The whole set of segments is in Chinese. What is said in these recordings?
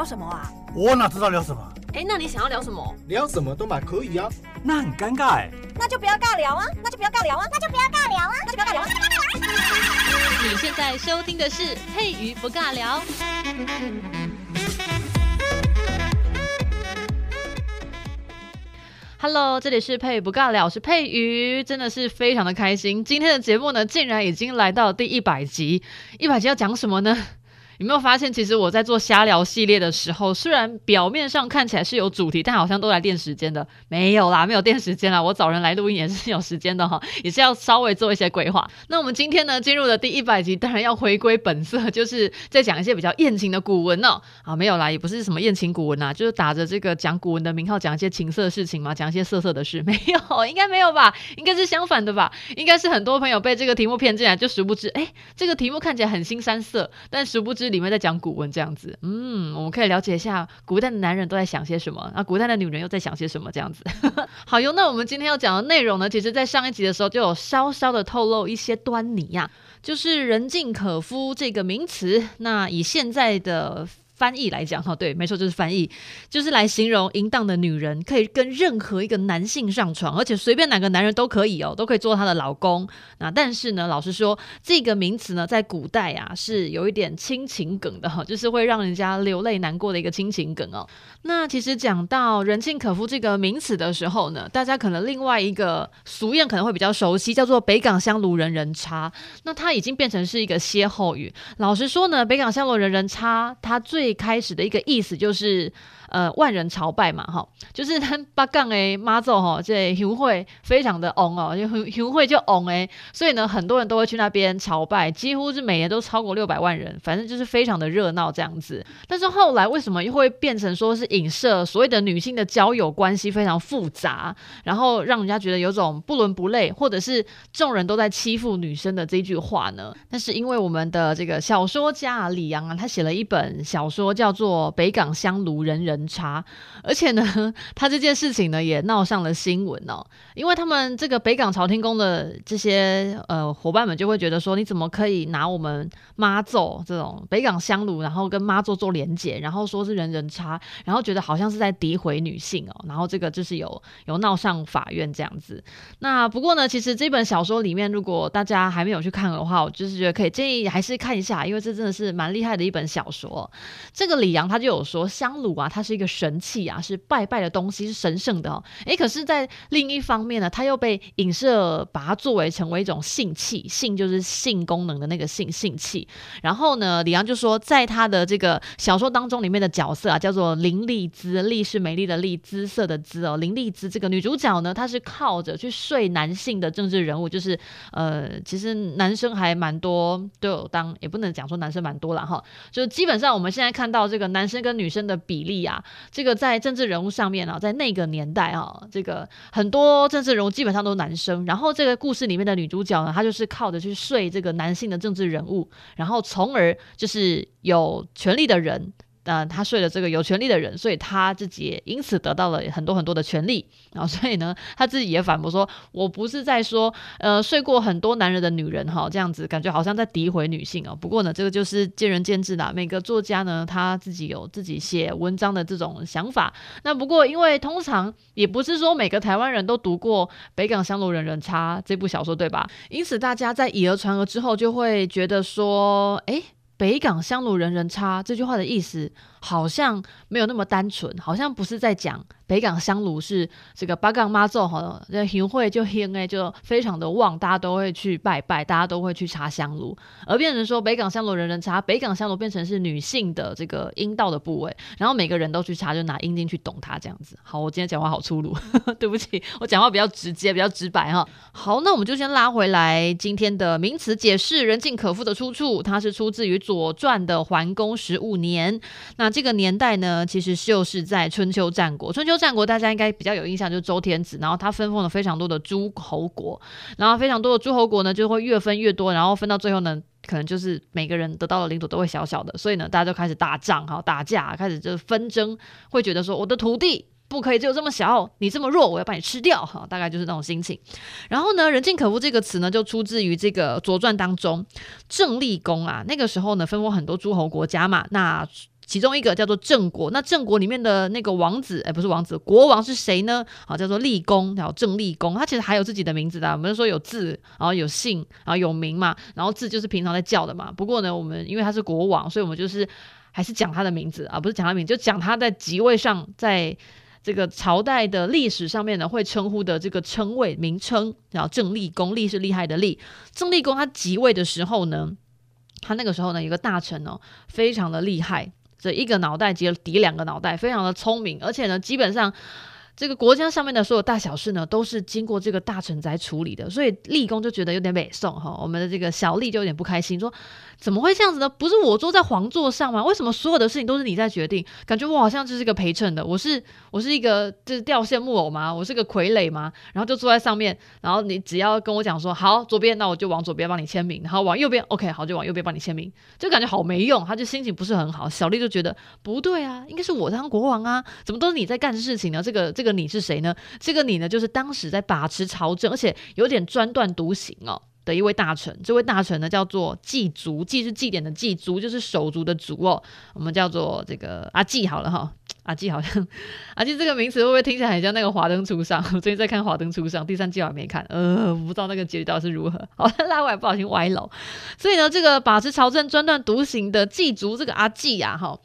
聊什么啊？我哪知道聊什么？哎，那你想要聊什么？聊什么都嘛可以啊。那很尴尬哎。那就不要尬聊啊！那就不要尬聊啊！那就不要尬聊啊！那就不要尬聊啊！你现在收听的是佩瑜不尬聊。Hello，这里是佩瑜不尬聊，我是佩瑜，真的是非常的开心。今天的节目呢，竟然已经来到第一百集。一百集要讲什么呢？有没有发现，其实我在做瞎聊系列的时候，虽然表面上看起来是有主题，但好像都来垫时间的。没有啦，没有垫时间啦。我找人来录音也是有时间的哈，也是要稍微做一些规划。那我们今天呢，进入了第一百集，当然要回归本色，就是在讲一些比较艳情的古文哦。啊，没有啦，也不是什么艳情古文呐，就是打着这个讲古文的名号，讲一些情色的事情嘛，讲一些色色的事。没有，应该没有吧？应该是相反的吧？应该是很多朋友被这个题目骗进来，就殊不知，哎，这个题目看起来很新三色，但殊不知里面在讲古文。这样子，嗯，我们可以了解一下古代的男人都在想些什么，啊，古代的女人又在想些什么，这样子。好哟，那我们今天要讲的内容呢，其实在上一集的时候就有稍稍的透露一些端倪呀、就是“人尽可夫”这个名词。那以现在的翻译来讲哈，对，没错，就是翻译，就是来形容淫荡的女人可以跟任何一个男性上床，而且随便哪个男人都可以哦，都可以做她的老公。那但是呢，老实说，这个名词呢，在古代啊是有一点亲情梗的哈，就是会让人家流泪难过的一个亲情梗哦。那其实讲到“人尽可夫”这个名词的时候呢，大家可能另外一个俗谚可能会比较熟悉，叫做“北港香炉人人插”。那它已经变成是一个歇后语。老实说呢，“北港香炉人人插”它最最开始的一个意思就是，呃，万人朝拜嘛，哈，就是他 八杠诶妈祖哈，这香会非常的旺哦，就香会就旺诶，所以呢，很多人都会去那边朝拜，几乎是每年都超过六百万人，反正就是非常的热闹这样子。但是后来为什么又会变成说是影射所谓的女性的交友关系非常复杂，然后让人家觉得有种不伦不类，或者是众人都在欺负女生的这句话呢？那是因为我们的这个小说家李阳啊，他写了一本小。说叫做《北港香炉人人差》，而且呢，他这件事情呢也闹上了新闻哦。因为他们这个北港朝天宫的这些呃伙伴们就会觉得说，你怎么可以拿我们妈祖这种北港香炉，然后跟妈祖做连结，然后说是人人差，然后觉得好像是在诋毁女性哦。然后这个就是有有闹上法院这样子。那不过呢，其实这本小说里面，如果大家还没有去看的话，我就是觉得可以建议还是看一下，因为这真的是蛮厉害的一本小说。这个李阳他就有说，香炉啊，它是一个神器啊，是拜拜的东西，是神圣的哦。诶，可是，在另一方面呢，它又被影射，把它作为成为一种性器，性就是性功能的那个性性器。然后呢，李阳就说，在他的这个小说当中里面的角色啊，叫做林丽姿，丽是美丽的丽，姿色的姿哦。林丽姿这个女主角呢，她是靠着去睡男性的政治人物，就是呃，其实男生还蛮多都有当，也不能讲说男生蛮多了哈，就基本上我们现在。看到这个男生跟女生的比例啊，这个在政治人物上面啊，在那个年代啊，这个很多政治人物基本上都是男生。然后这个故事里面的女主角呢，她就是靠着去睡这个男性的政治人物，然后从而就是有权力的人。呃，他睡了这个有权力的人，所以他自己也因此得到了很多很多的权利。然后，所以呢，他自己也反驳说：“我不是在说，呃，睡过很多男人的女人哈，这样子感觉好像在诋毁女性哦。不过呢，这个就是见仁见智啦。每个作家呢，他自己有自己写文章的这种想法。那不过，因为通常也不是说每个台湾人都读过《北港香炉人人插》这部小说，对吧？因此，大家在以讹传讹之后，就会觉得说，诶。北港香炉人人插这句话的意思好像没有那么单纯，好像不是在讲。北港香炉是这个八港妈祖哈，这行会就香哎，就非常的旺，大家都会去拜拜，大家都会去插香炉，而变成说北港香炉人人插，北港香炉变成是女性的这个阴道的部位，然后每个人都去插，就拿阴茎去懂它这样子。好，我今天讲话好粗鲁，对不起，我讲话比较直接，比较直白哈。好，那我们就先拉回来今天的名词解释，人尽可夫的出处，它是出自于《左传》的桓公十五年。那这个年代呢，其实就是在春秋战国，春秋。战国大家应该比较有印象，就是周天子，然后他分封了非常多的诸侯国，然后非常多的诸侯国呢就会越分越多，然后分到最后呢，可能就是每个人得到的领土都会小小的，所以呢，大家就开始打仗哈，打架，开始就是纷争，会觉得说我的土地不可以只有这么小，你这么弱，我要把你吃掉哈，大概就是那种心情。然后呢，人尽可夫这个词呢，就出自于这个《左传》当中，郑立公啊，那个时候呢分封很多诸侯国家嘛，那。其中一个叫做郑国。那郑国里面的那个王子，哎，不是王子，国王是谁呢？好，叫做厉公，叫郑厉公。他其实还有自己的名字的，我们说有字，然后有姓，然后有名嘛，然后字就是平常在叫的嘛。不过呢，我们因为他是国王，所以我们就是还是讲他的名字啊，不是讲他名，就讲他在即位上，在这个朝代的历史上面呢，会称呼的这个称谓名称，然后郑厉公，厉是厉害的厉。郑厉公他即位的时候呢，他那个时候呢，有个大臣哦，非常的厉害，这一个脑袋抵抵两个脑袋，非常的聪明，而且呢，基本上这个国家上面的所有大小事呢，都是经过这个大臣在处理的，所以立功就觉得有点北宋哈，我们的这个小丽就有点不开心，说。怎么会这样子呢？不是我坐在皇座上吗？为什么所有的事情都是你在决定？感觉我好像就是个陪衬的，我是我是一个就是掉线木偶吗？我是个傀儡吗？然后就坐在上面，然后你只要跟我讲说好左边，那我就往左边帮你签名，然后往右边，OK 好就往右边帮你签名，就感觉好没用，他就心情不是很好。小丽就觉得不对啊，应该是我当国王啊，怎么都是你在干事情呢？这个这个你是谁呢？这个你呢，就是当时在把持朝政，而且有点专断独行哦。的一位大臣，这位大臣呢叫做祭足，祭是祭典的祭，足就是手足的足哦。我们叫做这个阿季好了哈，阿季好像 阿季这个名词会不会听起来很像那个《华灯初上》？我最近在看《华灯初上》第三季，我还没看，呃，不知道那个结局到底是如何。好，拉回来不小心歪楼。所以呢，这个把持朝政、专断独行的祭足，这个阿季呀，哈。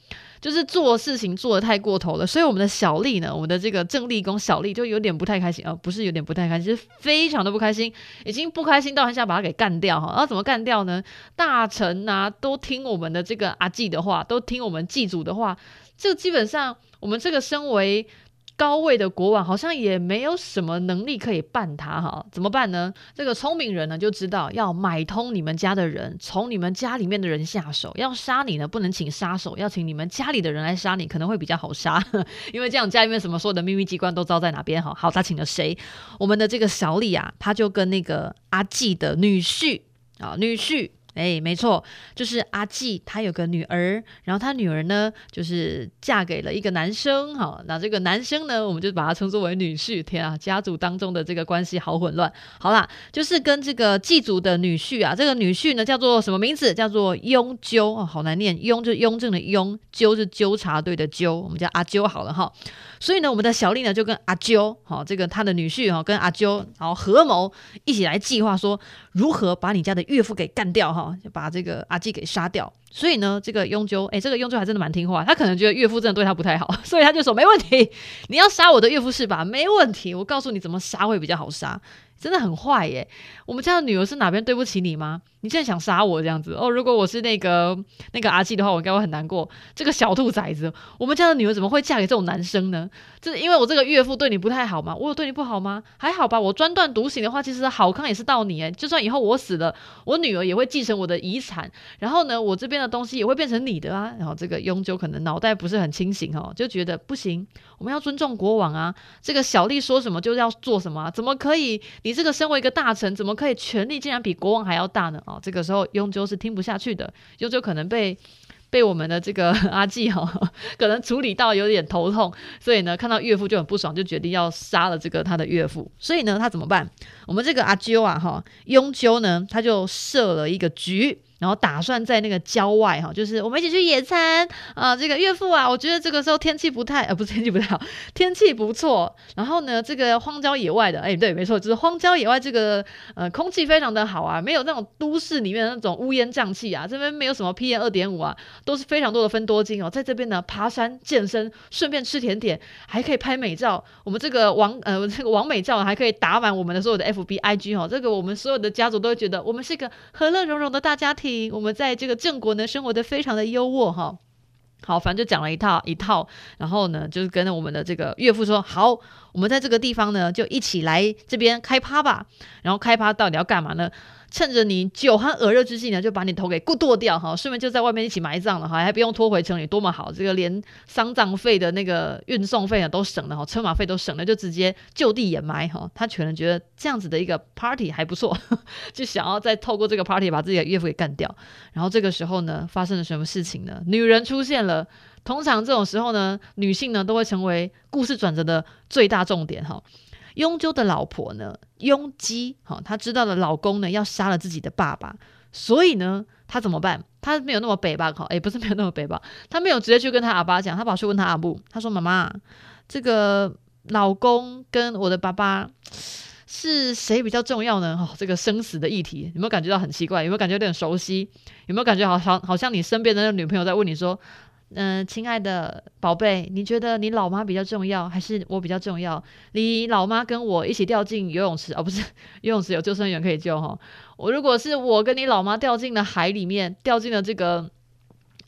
就是做事情做的太过头了，所以我们的小丽呢，我们的这个正立功小丽就有点不太开心啊、不是有点不太开心，是非常的不开心，已经不开心到很想把他给干掉哈。然后怎么干掉呢？大臣呐都听我们的这个阿季的话，都听我们祭祖的话，这基本上我们这个身为。高位的国王好像也没有什么能力可以办他哈，怎么办呢？这个聪明人呢就知道要买通你们家的人，从你们家里面的人下手。要杀你呢，不能请杀手，要请你们家里的人来杀你，可能会比较好杀，因为这样家里面什么所有的秘密机关都知道在哪边哈。好，他请了谁？我们的这个小李啊，他就跟那个阿季的女婿啊，女婿。哎，没错，就是阿季，他有个女儿，然后他女儿呢，就是嫁给了一个男生，哈，那这个男生呢，我们就把他称作为女婿。天啊，家族当中的这个关系好混乱。好啦，就是跟这个祭祖的女婿啊，这个女婿呢叫做什么名字？叫做雍纠哦，好难念，雍就是雍正的雍，纠是纠察队的纠，我们叫阿纠好了哈。所以呢，我们的小丽呢就跟阿纠，好，这个他的女婿哈，跟阿纠，然后合谋一起来计划说如何把你家的岳父给干掉哈。就把这个阿季给杀掉，所以呢，这个雍纠，哎，这个雍纠还真的蛮听话，他可能觉得岳父真的对他不太好，所以他就说没问题，你要杀我的岳父是吧？没问题，我告诉你怎么杀会比较好杀。真的很坏耶！我们家的女儿是哪边对不起你吗？你现在想杀我这样子哦？如果我是那个那个阿季的话，我应该会很难过。这个小兔崽子，我们家的女儿怎么会嫁给这种男生呢？这是因为我这个岳父对你不太好吗？我有对你不好吗？还好吧。我专断独行的话，其实好康也是到你诶。就算以后我死了，我女儿也会继承我的遗产，然后呢，我这边的东西也会变成你的啊。然后这个雍纠可能脑袋不是很清醒哦，就觉得不行，我们要尊重国王啊。这个小丽说什么就要做什么啊，怎么可以？你这个身为一个大臣，怎么可以权力竟然比国王还要大呢？哦，这个时候雍纠是听不下去的，雍纠可能被被我们的这个 阿季哈、可能处理到有点头痛，所以呢，看到岳父就很不爽，就决定要杀了这个他的岳父。所以呢，他怎么办？我们这个阿纠啊哈，雍纠呢，他就设了一个局。然后打算在那个郊外哈，就是我们一起去野餐啊。这个岳父啊，我觉得这个时候天气不太，呃，不是天气不太好，天气不错。然后呢，这个荒郊野外的，哎，对，没错，就是荒郊野外这个呃，空气非常的好啊，没有那种都市里面的那种乌烟瘴气啊。这边没有什么 PM 二点五啊，都是非常多的芬多精哦。在这边呢，爬山健身，顺便吃甜点，还可以拍美照。我们这个王呃，这个王美照还可以打满我们的所有的 FB IG 哦。这个我们所有的家族都会觉得我们是一个和乐融融的大家庭。我们在这个郑国呢，生活的非常的优渥哈。好，反正就讲了一套一套，然后呢，就是跟我们的这个岳父说，好，我们在这个地方呢，就一起来这边开趴吧。然后开趴到底要干嘛呢？趁着你酒酣耳热之际呢，就把你头给剁掉哈，顺便就在外面一起埋葬了哈，还不用拖回城里，多么好！这个连丧葬费的那个运送费啊都省了哈，车马费都省了，就直接就地掩埋哈。他可能觉得这样子的一个 party 还不错，就想要再透过这个 party 把自己的岳父给干掉。然后这个时候呢，发生了什么事情呢？女人出现了。通常这种时候呢，女性呢都会成为故事转折的最大重点哈。雍纠的老婆呢，雍姬，哈，她知道了老公呢要杀了自己的爸爸，所以呢，她怎么办？她没有那么北吧？好，诶，不是没有那么北吧？她没有直接去跟她阿爸讲，她跑去问他阿布，她说：“妈妈，这个老公跟我的爸爸是谁比较重要呢？”哦，这个生死的议题，有没有感觉到很奇怪？有没有感觉有点熟悉？有没有感觉好像好像你身边的那个女朋友在问你说？嗯、亲爱的宝贝，你觉得你老妈比较重要，还是我比较重要？你老妈跟我一起掉进游泳池，哦，不是游泳池有救生员可以救哈。我如果是我跟你老妈掉进了海里面，掉进了这个，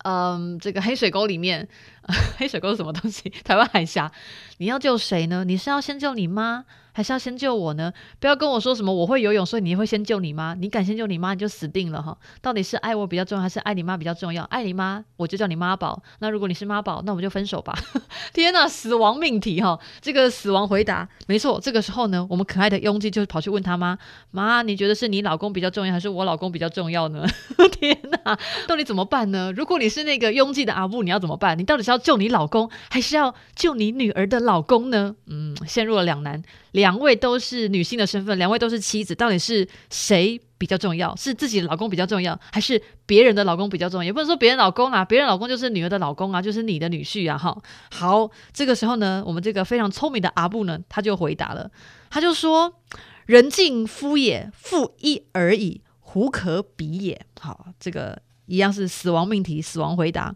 嗯，这个黑水沟里面，黑水沟是什么东西？台湾海峡，你要救谁呢？你是要先救你妈？还是要先救我呢？不要跟我说什么我会游泳，所以你会先救你妈。你敢先救你妈，你就死定了哈！到底是爱我比较重要，还是爱你妈比较重要？爱你妈，我就叫你妈宝。那如果你是妈宝，那我们就分手吧。天哪，死亡命题哈！这个死亡回答，没错。这个时候呢，我们可爱的拥挤就跑去问他妈：妈，你觉得是你老公比较重要，还是我老公比较重要呢？天哪，到底怎么办呢？如果你是那个拥挤的阿布，你要怎么办？你到底是要救你老公，还是要救你女儿的老公呢？嗯，陷入了两难。两位都是女性的身份，两位都是妻子，到底是谁比较重要？是自己的老公比较重要，还是别人的老公比较重要？也不能说别人老公啊，别人老公就是女儿的老公啊，就是你的女婿啊，哈。好，这个时候呢，我们这个非常聪明的阿布呢，他就回答了，他就说：“人尽夫也，妇一而已，胡可比也？”好，这个一样是死亡命题，死亡回答。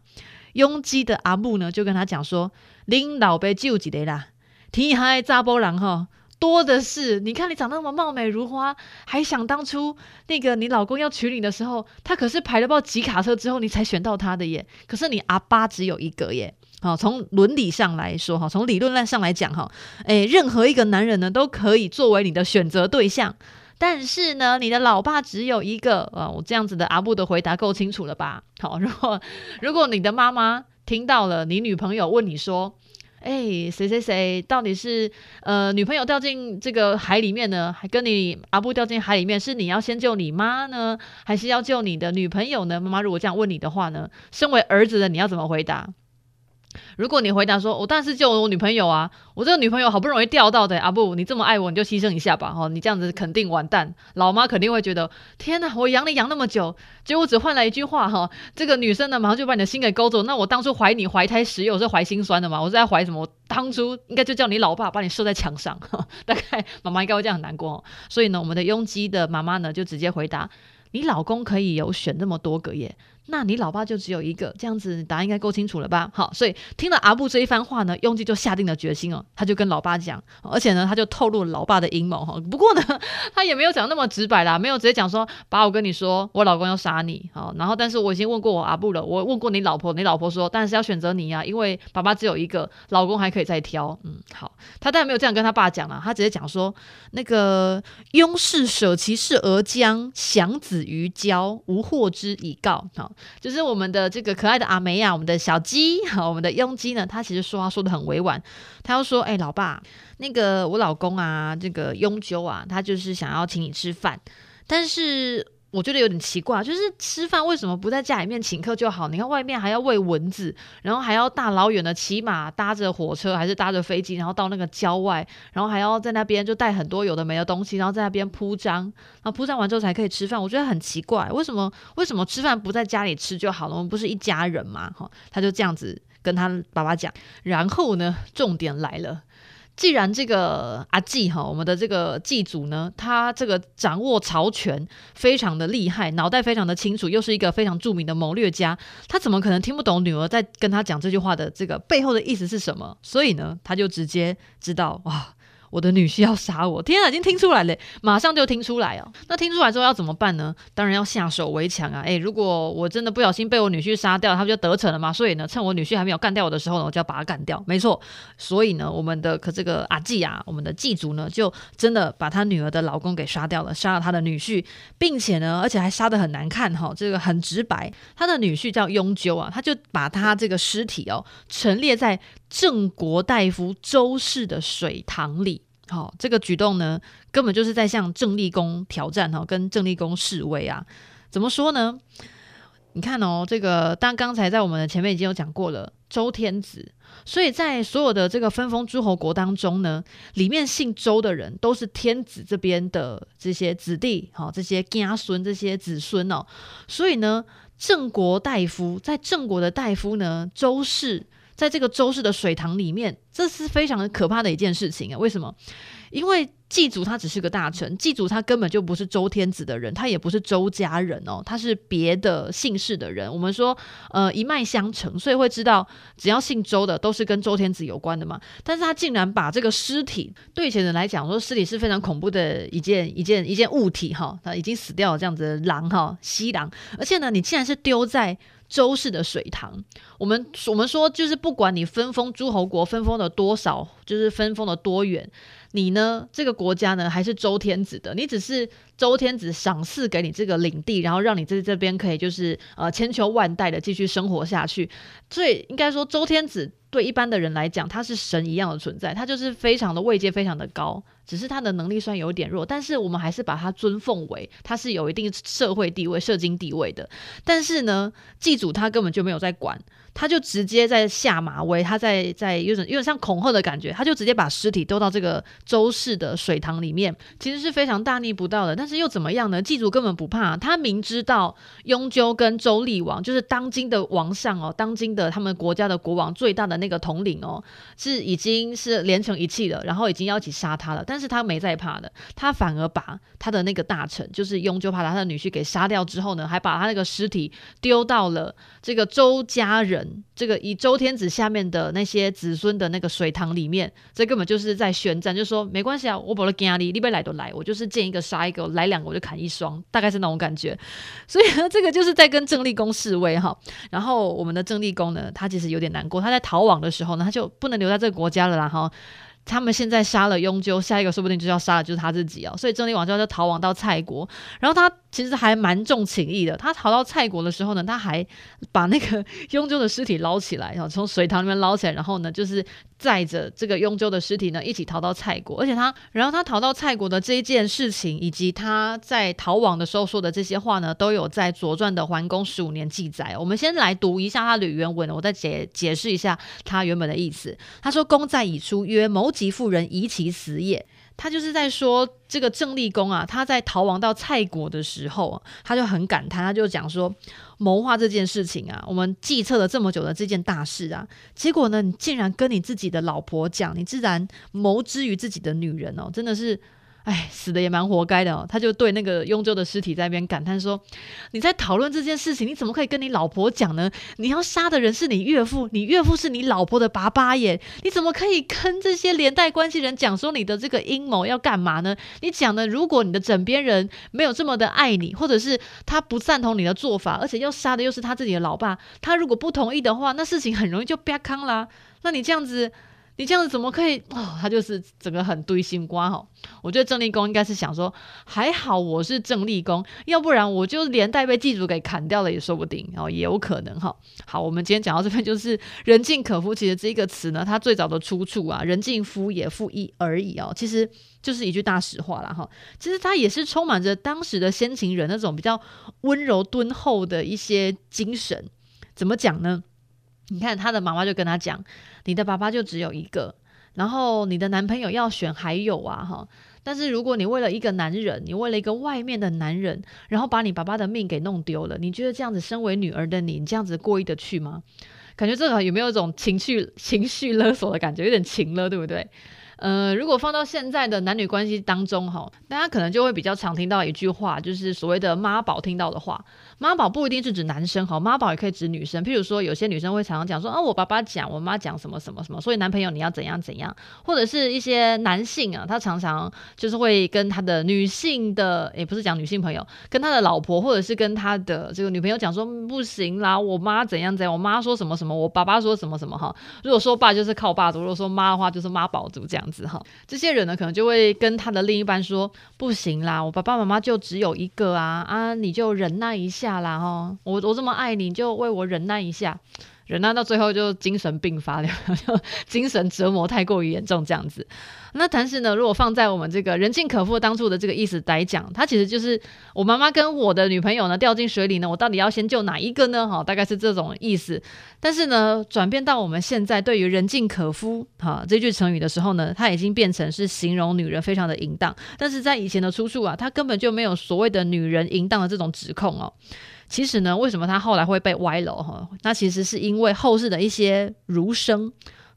雍基的阿布呢，就跟他讲说：“恁老爸就几个啦，天下的查甫人哈。”多的是，你看你长那么貌美如花，还想当初那个你老公要娶你的时候，他可是排了爆几卡车之后你才选到他的耶。可是你阿爸只有一个耶。好，从伦理上来说，哈，从理论上来讲，哈，诶，任何一个男人呢都可以作为你的选择对象，但是呢，你的老爸只有一个。啊，我这样子的阿布的回答够清楚了吧？好，如果如果你的妈妈听到了你女朋友问你说。哎，谁谁谁到底是呃女朋友掉进这个海里面呢？还跟你阿布掉进海里面，是你要先救你妈呢，还是要救你的女朋友呢？妈妈如果这样问你的话呢，身为儿子的你要怎么回答？如果你回答说，我当然是救我女朋友啊，我这个女朋友好不容易钓到的，阿布，你这么爱我，你就牺牲一下吧，哦，你这样子肯定完蛋，老妈肯定会觉得，天哪，我养你养那么久，结果只换来一句话，哈，这个女生呢马上就把你的心给勾走，那我当初怀你怀胎十月，我是怀心酸的嘛，我是在怀什么？我当初应该就叫你老爸把你射在墙上，大概妈妈应该会这样很难过，所以呢，我们的拥挤的妈妈呢就直接回答，你老公可以有选那么多个耶。那你老爸就只有一个，这样子答案应该够清楚了吧？好，所以听了阿布这一番话呢，雍基就下定了决心哦，他就跟老爸讲，而且呢，他就透露老爸的阴谋哈。不过呢，他也没有讲那么直白啦，没有直接讲说，爸，我跟你说，我老公要杀你，好，然后但是我已经问过我阿布了，我问过你老婆，你老婆说，但是要选择你呀，因为爸爸只有一个，老公还可以再挑，嗯，好，他当然没有这样跟他爸讲了，他直接讲说，那个雍氏舍其室而将，享子于郊，无祸之以告，好。就是我们的这个可爱的阿梅呀，我们的小鸡，和，我们的雍鸡呢，他其实说话说的很委婉，他要说，哎，老爸，那个我老公啊，这个雍纠啊，他就是想要请你吃饭，但是。我觉得有点奇怪，就是吃饭为什么不在家里面请客就好？你看外面还要喂蚊子，然后还要大老远的骑马搭着火车还是搭着飞机，然后到那个郊外，然后还要在那边就带很多有的没的东西，然后在那边铺张，然后铺张完之后才可以吃饭。我觉得很奇怪，为什么为什么吃饭不在家里吃就好了？我们不是一家人嘛？哈，他就这样子跟他爸爸讲。然后呢，重点来了。既然这个阿季哈，我们的这个祭祖呢，他这个掌握朝权非常的厉害，脑袋非常的清楚，又是一个非常著名的谋略家，他怎么可能听不懂女儿在跟他讲这句话的这个背后的意思是什么？所以呢，他就直接知道哇。我的女婿要杀我！天啊，已经听出来了，马上就听出来哦。那听出来之后要怎么办呢？当然要下手为强啊！诶，如果我真的不小心被我女婿杀掉，他不就得逞了吗？所以呢，趁我女婿还没有干掉我的时候呢，我就要把他干掉。没错，所以呢，我们的可这个阿季啊，我们的祭祖呢，就真的把他女儿的老公给杀掉了，杀了他的女婿，并且呢，而且还杀得很难看哈、这个很直白。他的女婿叫雍纠啊，他就把他这个尸体哦陈列在郑国大夫周氏的水塘里。好、哦，这个举动呢，根本就是在向郑立功挑战哈、跟郑立功示威啊。怎么说呢？你看哦，这个当刚才在我们的前面已经有讲过了，周天子。所以在所有的这个分封诸侯国当中呢，里面姓周的人都是天子这边的这些子弟，好、这些家孙、这些子孙哦。所以呢，郑国大夫在郑国的大夫呢，周氏，在这个周氏的水塘里面，这是非常可怕的一件事情啊！为什么？因为祭祖他只是个大臣，祭祖他根本就不是周天子的人，他也不是周家人哦，他是别的姓氏的人。我们说，呃，一脉相承，所以会知道，只要姓周的都是跟周天子有关的嘛。但是他竟然把这个尸体，对以前人来讲，说尸体是非常恐怖的一件一件一件物体哈，他已经死掉了这样子的狼哈，西狼，而且呢，你竟然是丢在。周氏的水塘，我们我们说，就是不管你分封诸侯国，分封了多少，就是分封了多远，你呢，这个国家呢，还是周天子的，你只是。周天子赏赐给你这个领地，然后让你在这边可以就是呃千秋万代的继续生活下去。所以应该说，周天子对一般的人来讲，他是神一样的存在，他就是非常的位阶非常的高。只是他的能力虽然有点弱，但是我们还是把他尊奉为他是有一定社会地位、社经地位的。但是呢，祭祖他根本就没有在管，他就直接在下马威，他在在有种有点像恐吓的感觉，他就直接把尸体丢到这个周氏的水塘里面，其实是非常大逆不道的。但是又怎么样呢？祭祖根本不怕，他明知道雍纠跟周厉王就是当今的王上哦，当今的他们国家的国王最大的那个统领哦，是已经是连成一气了，然后已经要一起杀他了。但是他没在怕的，他反而把他的那个大臣，就是雍纠，把他的女婿给杀掉之后呢，还把他那个尸体丢到了这个周家人，这个以周天子下面的那些子孙的那个水塘里面。这根本就是在宣战，就说没关系啊，我不了惊你，你别来都来，我就是见一个杀一个。来来两个我就砍一双，大概是那种感觉，所以呢，这个就是在跟郑立功示威哈。然后我们的郑立功呢，他其实有点难过，他在逃亡的时候呢，他就不能留在这个国家了啦哈。他们现在杀了雍纠，下一个说不定就要杀的就是他自己哦。所以郑立王就要逃亡到蔡国，然后他其实还蛮重情义的。他逃到蔡国的时候呢，他还把那个 雍州的尸体捞起来，然后从水塘里面捞起来，然后呢，就是载着这个雍州的尸体呢一起逃到蔡国。而且他，然后他逃到蔡国的这一件事情，以及他在逃亡的时候说的这些话呢，都有在《左传》的桓公十五年记载。我们先来读一下他的原文，我再解解释一下他原本的意思。他说：“公在已出，曰谋。”其妇人疑其死也，他就是在说这个郑立公啊，他在逃亡到蔡国的时候，他就很感叹，他就讲说谋划这件事情啊，我们计策了这么久的这件大事啊，结果呢，你竟然跟你自己的老婆讲，你自然谋之于自己的女人哦，真的是。哎，死的也蛮活该的哦。他就对那个雍州的尸体在那边感叹说：“你在讨论这件事情，你怎么可以跟你老婆讲呢？你要杀的人是你岳父，你岳父是你老婆的爸爸耶！你怎么可以跟这些连带关系人讲说你的这个阴谋要干嘛呢？你讲的，如果你的枕边人没有这么的爱你，或者是他不赞同你的做法，而且要杀的又是他自己的老爸，他如果不同意的话，那事情很容易就啪康啦。那你这样子。”你这样子怎么可以？哦，他就是整个很堆心瓜哈。我觉得郑立公应该是想说，还好我是郑立公，要不然我就连带被祭祖给砍掉了也说不定哦，也有可能哈。好，我们今天讲到这边，就是“人尽可夫”。其实这个词呢，它最早的出处啊，“人尽夫也复一而已”哦，其实就是一句大实话了哈。其实它也是充满着当时的先秦人那种比较温柔敦厚的一些精神。怎么讲呢？你看他的妈妈就跟他讲。你的爸爸就只有一个，然后你的男朋友要选还有啊哈，但是如果你为了一个男人，你为了一个外面的男人，然后把你爸爸的命给弄丢了，你觉得这样子身为女儿的你，你这样子过意得去吗？感觉这个有没有一种情绪情绪勒索的感觉，有点情了，对不对？呃，如果放到现在的男女关系当中哈，大家可能就会比较常听到一句话，就是所谓的妈宝听到的话。妈宝不一定是指男生哈，妈宝也可以指女生。譬如说，有些女生会常常讲说，啊，我爸爸讲，我妈讲什么什么什么，所以男朋友你要怎样怎样。或者是一些男性啊，他常常就是会跟他的女性的，也不是讲女性朋友，跟他的老婆或者是跟他的这个女朋友讲说，不行啦，我妈怎样怎样，我妈说什么什么，我爸爸说什么什么哈。如果说爸就是靠爸族，如果说妈的话就是妈宝族这样子哈。这些人呢，可能就会跟他的另一半说，不行啦，我爸爸妈妈就只有一个啊啊，你就忍耐一下。啦哈，我我这么爱你，就为我忍耐一下。人呢到最后就精神病发了，就精神折磨太过于严重这样子。那但是呢，如果放在我们这个人尽可夫当初的这个意思来讲，它其实就是我妈妈跟我的女朋友呢掉进水里呢，我到底要先救哪一个呢？哈，大概是这种意思。但是呢，转变到我们现在对于人尽可夫哈这句成语的时候呢，它已经变成是形容女人非常的淫荡。但是在以前的出处啊，它根本就没有所谓的女人淫荡的这种指控哦。其实呢，为什么他后来会被歪楼哈？那其实是因为后世的一些儒生。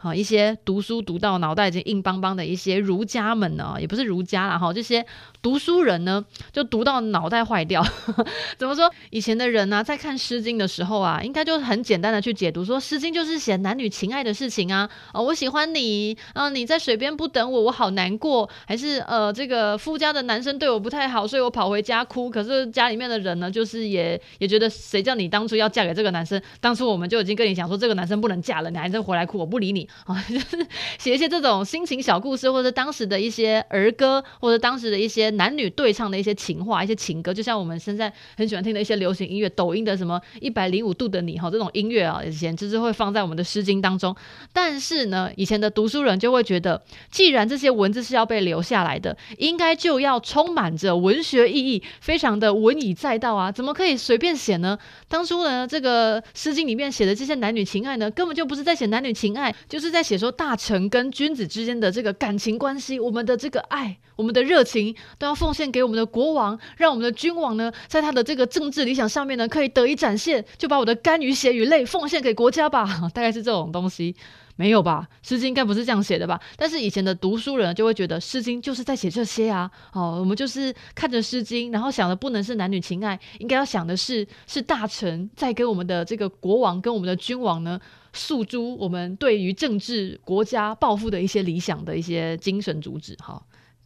啊，一些读书读到脑袋已经硬邦邦的一些儒家们呢，也不是儒家啦，哈，这些读书人呢，就读到脑袋坏掉。怎么说？以前的人呢、在看《诗经》的时候啊，应该就很简单的去解读说，《诗经》就是写男女情爱的事情啊。哦，我喜欢你，啊，你在水边不等我，我好难过。还是呃，这个夫家的男生对我不太好，所以我跑回家哭。可是家里面的人呢，就是也也觉得，谁叫你当初要嫁给这个男生？当初我们就已经跟你讲说，这个男生不能嫁了，你还是回来哭，我不理你。啊，就是写一些这种心情小故事，或者当时的一些儿歌，或者当时的一些男女对唱的一些情话、一些情歌，就像我们现在很喜欢听的一些流行音乐、抖音的什么一百零五度的你哈，这种音乐啊，以前就是会放在我们的诗经当中。但是呢，以前的读书人就会觉得，既然这些文字是要被留下来的，应该就要充满着文学意义，非常的文以载道啊，怎么可以随便写呢？当初呢，这个诗经里面写的这些男女情爱呢，根本就不是在写男女情爱，就。是在写说大臣跟君子之间的这个感情关系，我们的这个爱，我们的热情要奉献给我们的国王，让我们的君王呢，在他的这个政治理想上面呢，可以得以展现，就把我的肝与血与泪奉献给国家吧，大概是这种东西，没有吧？诗经应该不是这样写的吧？但是以前的读书人就会觉得诗经就是在写这些啊，哦，我们就是看着诗经，然后想的不能是男女情爱，应该要想的是是大臣在跟我们的这个国王跟我们的君王呢。诉诸我们对于政治国家抱负的一些理想的一些精神主旨，哈。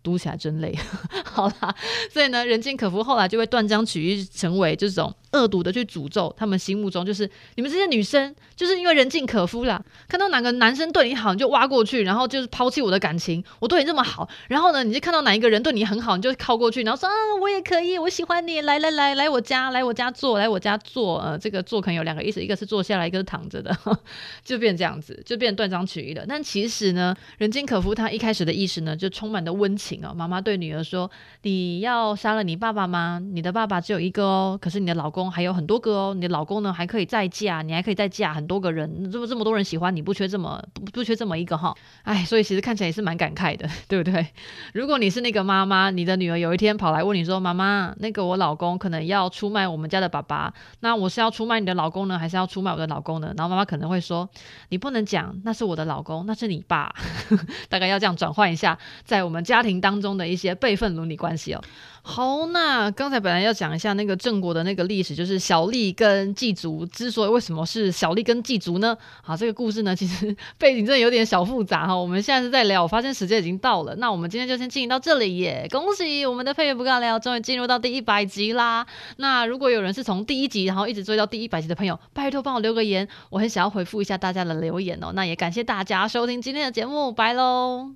读起来真累，好啦，所以呢，人尽可夫后来就会断章取义，成为这种恶毒的去诅咒他们心目中就是你们这些女生，就是因为人尽可夫啦，看到哪个男生对你好，你就挖过去，然后就是抛弃我的感情，我对你这么好，然后呢，你就看到哪一个人对你很好，你就靠过去，然后说啊，我也可以，我喜欢你，来来来来我家，来我家坐，来我家坐，呃，这个坐可能有两个意思，一个是坐下来，一个是躺着的，就变这样子，就变断章取义了。但其实呢，人尽可夫他一开始的意思呢，就充满了温情哦。妈妈对女儿说：“你要杀了你爸爸吗？你的爸爸只有一个哦，可是你的老公公还有很多个哦。你的老公呢，还可以再嫁，你还可以再嫁很多个人，这么这么多人喜欢你，不缺这么不不缺这么一个哈。哎，所以其实看起来也是蛮感慨的，对不对？如果你是那个妈妈，你的女儿有一天跑来问你说：‘妈妈，那个我老公可能要出卖我们家的爸爸，那我是要出卖你的老公呢，还是要出卖我的老公呢？’然后妈妈可能会说：‘你不能讲那是我的老公，那是你爸。’ 大概要这样转换一下，在我们家庭。当中的一些辈分伦理关系哦。好，那刚才本来要讲一下那个郑国的那个历史，就是小丽跟祭族之所以为什么是小丽跟祭族呢？好，这个故事呢，其实背景真的有点小复杂哈。我们现在是在聊，我发现时间已经到了，那我们今天就先进行到这里耶。恭喜我们的配乐不尬聊，终于进入到第一百集啦。那如果有人是从第一集然后一直追到第一百集的朋友，拜托帮我留个言，我很想要回复一下大家的留言哦。那也感谢大家收听今天的节目，拜喽。